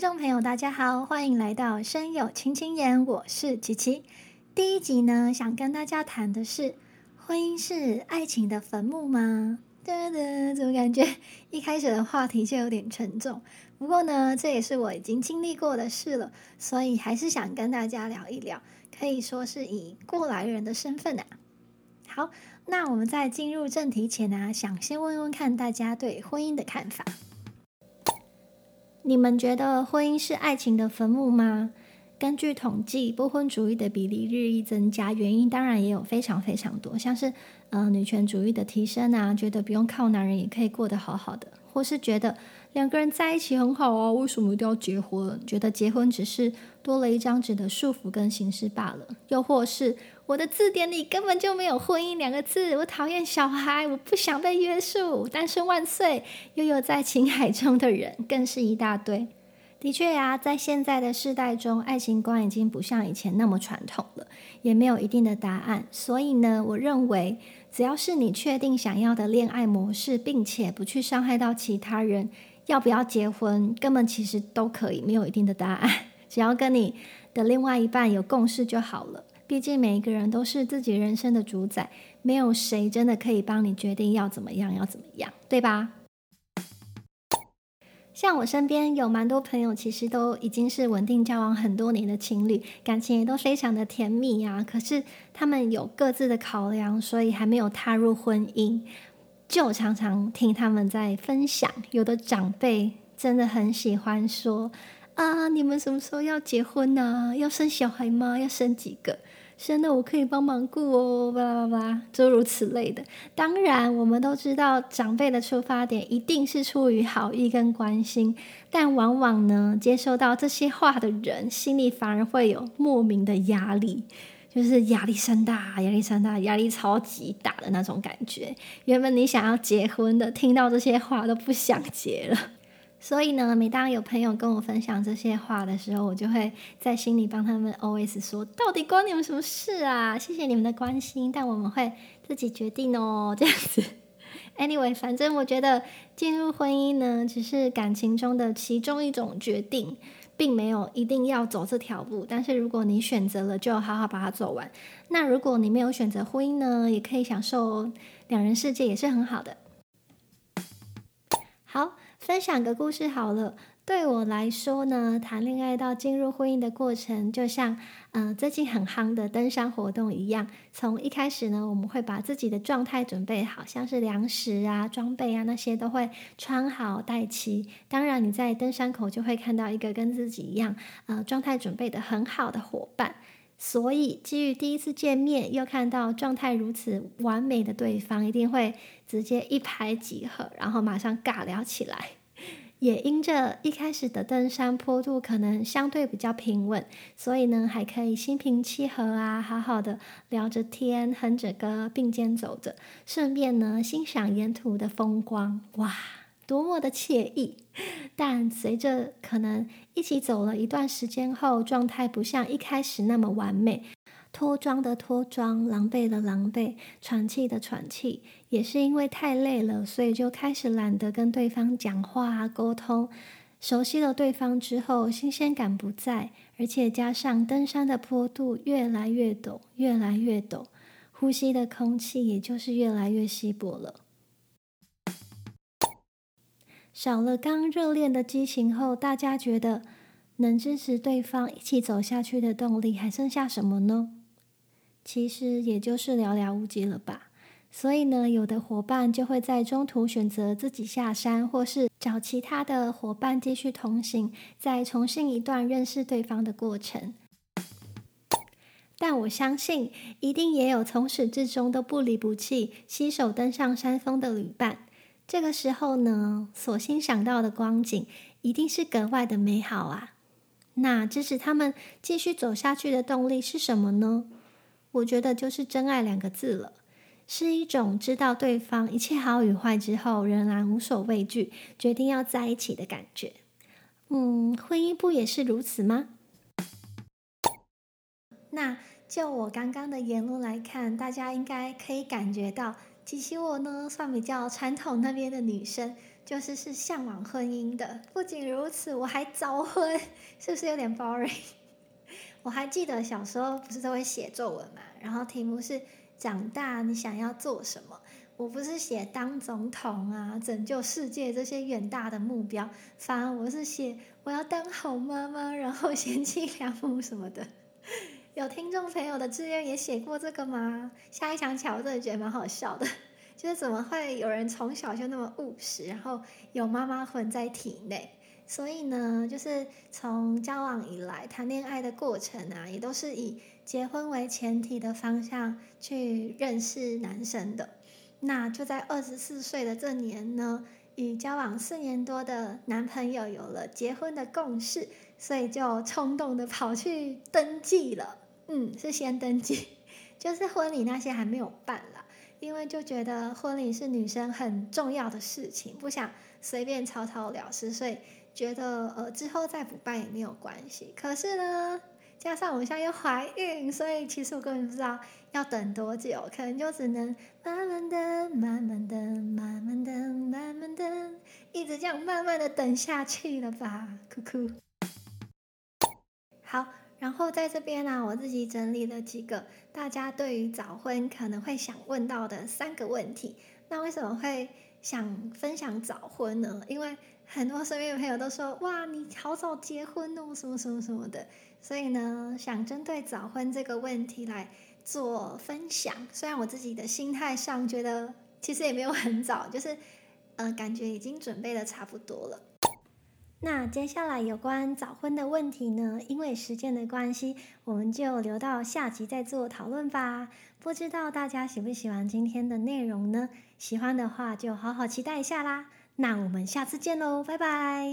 众朋友，大家好，欢迎来到《深有轻轻言》，我是琪琪。第一集呢，想跟大家谈的是：婚姻是爱情的坟墓吗？噔噔，怎么感觉一开始的话题就有点沉重？不过呢，这也是我已经经历过的事了，所以还是想跟大家聊一聊，可以说是以过来人的身份啊。好，那我们在进入正题前呢，想先问问看大家对婚姻的看法。你们觉得婚姻是爱情的坟墓吗？根据统计，不婚主义的比例日益增加，原因当然也有非常非常多，像是呃女权主义的提升啊，觉得不用靠男人也可以过得好好的，或是觉得两个人在一起很好啊，为什么一定要结婚？觉得结婚只是多了一张纸的束缚跟形式罢了，又或是我的字典里根本就没有婚姻两个字，我讨厌小孩，我不想被约束，单身万岁，又有在情海中的人更是一大堆。的确呀，在现在的世代中，爱情观已经不像以前那么传统了，也没有一定的答案。所以呢，我认为只要是你确定想要的恋爱模式，并且不去伤害到其他人，要不要结婚，根本其实都可以，没有一定的答案。只要跟你的另外一半有共识就好了。毕竟每一个人都是自己人生的主宰，没有谁真的可以帮你决定要怎么样，要怎么样，对吧？像我身边有蛮多朋友，其实都已经是稳定交往很多年的情侣，感情也都非常的甜蜜啊。可是他们有各自的考量，所以还没有踏入婚姻。就常常听他们在分享，有的长辈真的很喜欢说：“啊，你们什么时候要结婚呢？要生小孩吗？要生几个？”真的我可以帮忙顾哦，巴拉巴拉，诸如此类的。当然，我们都知道长辈的出发点一定是出于好意跟关心，但往往呢，接收到这些话的人心里反而会有莫名的压力，就是压力山大，压力山大，压力超级大的那种感觉。原本你想要结婚的，听到这些话都不想结了。所以呢，每当有朋友跟我分享这些话的时候，我就会在心里帮他们 always 说：到底关你们什么事啊？谢谢你们的关心，但我们会自己决定哦。这样子，anyway，反正我觉得进入婚姻呢，只是感情中的其中一种决定，并没有一定要走这条路。但是如果你选择了，就好好把它走完。那如果你没有选择婚姻呢，也可以享受两人世界，也是很好的。好。分享个故事好了。对我来说呢，谈恋爱到进入婚姻的过程，就像呃最近很夯的登山活动一样。从一开始呢，我们会把自己的状态准备好，像是粮食啊、装备啊那些都会穿好带齐。当然，你在登山口就会看到一个跟自己一样呃状态准备的很好的伙伴。所以，基于第一次见面又看到状态如此完美的对方，一定会直接一拍即合，然后马上尬聊起来。也因着一开始的登山坡度可能相对比较平稳，所以呢还可以心平气和啊，好好的聊着天，哼着歌，并肩走着，顺便呢欣赏沿途的风光，哇，多么的惬意！但随着可能一起走了一段时间后，状态不像一开始那么完美。脱妆的脱妆，狼狈的狼狈，喘气的喘气，也是因为太累了，所以就开始懒得跟对方讲话沟通。熟悉了对方之后，新鲜感不在，而且加上登山的坡度越来越陡，越来越陡，呼吸的空气也就是越来越稀薄了。少了刚热恋的激情后，大家觉得能支持对方一起走下去的动力还剩下什么呢？其实也就是寥寥无几了吧，所以呢，有的伙伴就会在中途选择自己下山，或是找其他的伙伴继续同行，再重新一段认识对方的过程。但我相信，一定也有从始至终都不离不弃、携手登上山峰的旅伴。这个时候呢，所欣赏到的光景一定是格外的美好啊！那支持他们继续走下去的动力是什么呢？我觉得就是“真爱”两个字了，是一种知道对方一切好与坏之后，仍然无所畏惧，决定要在一起的感觉。嗯，婚姻不也是如此吗？那就我刚刚的言论来看，大家应该可以感觉到，其实我呢算比较传统那边的女生。就是是向往婚姻的。不仅如此，我还早婚，是不是有点 boring？我还记得小时候不是都会写作文嘛，然后题目是长大你想要做什么？我不是写当总统啊、拯救世界这些远大的目标，反而我是写我要当好妈妈，然后 贤妻良母什么的。有听众朋友的志愿也写过这个吗？下一想起来，我真的觉得蛮好笑的，就是怎么会有人从小就那么务实，然后有妈妈魂在体内？所以呢，就是从交往以来谈恋爱的过程啊，也都是以结婚为前提的方向去认识男生的。那就在二十四岁的这年呢，与交往四年多的男朋友有了结婚的共识，所以就冲动的跑去登记了。嗯，是先登记，就是婚礼那些还没有办啦，因为就觉得婚礼是女生很重要的事情，不想随便草草了事，所以。觉得呃之后再补办也没有关系，可是呢，加上我现在又怀孕，所以其实我根本不知道要等多久，可能就只能慢慢等、慢慢等、慢慢等、慢慢等，一直这样慢慢的等下去了吧，酷酷。好，然后在这边呢，我自己整理了几个大家对于早婚可能会想问到的三个问题。那为什么会想分享早婚呢？因为很多身边的朋友都说：“哇，你好早结婚哦，什么什么什么的。”所以呢，想针对早婚这个问题来做分享。虽然我自己的心态上觉得其实也没有很早，就是呃，感觉已经准备的差不多了。那接下来有关早婚的问题呢，因为时间的关系，我们就留到下集再做讨论吧。不知道大家喜不喜欢今天的内容呢？喜欢的话就好好期待一下啦。那我们下次见喽，拜拜。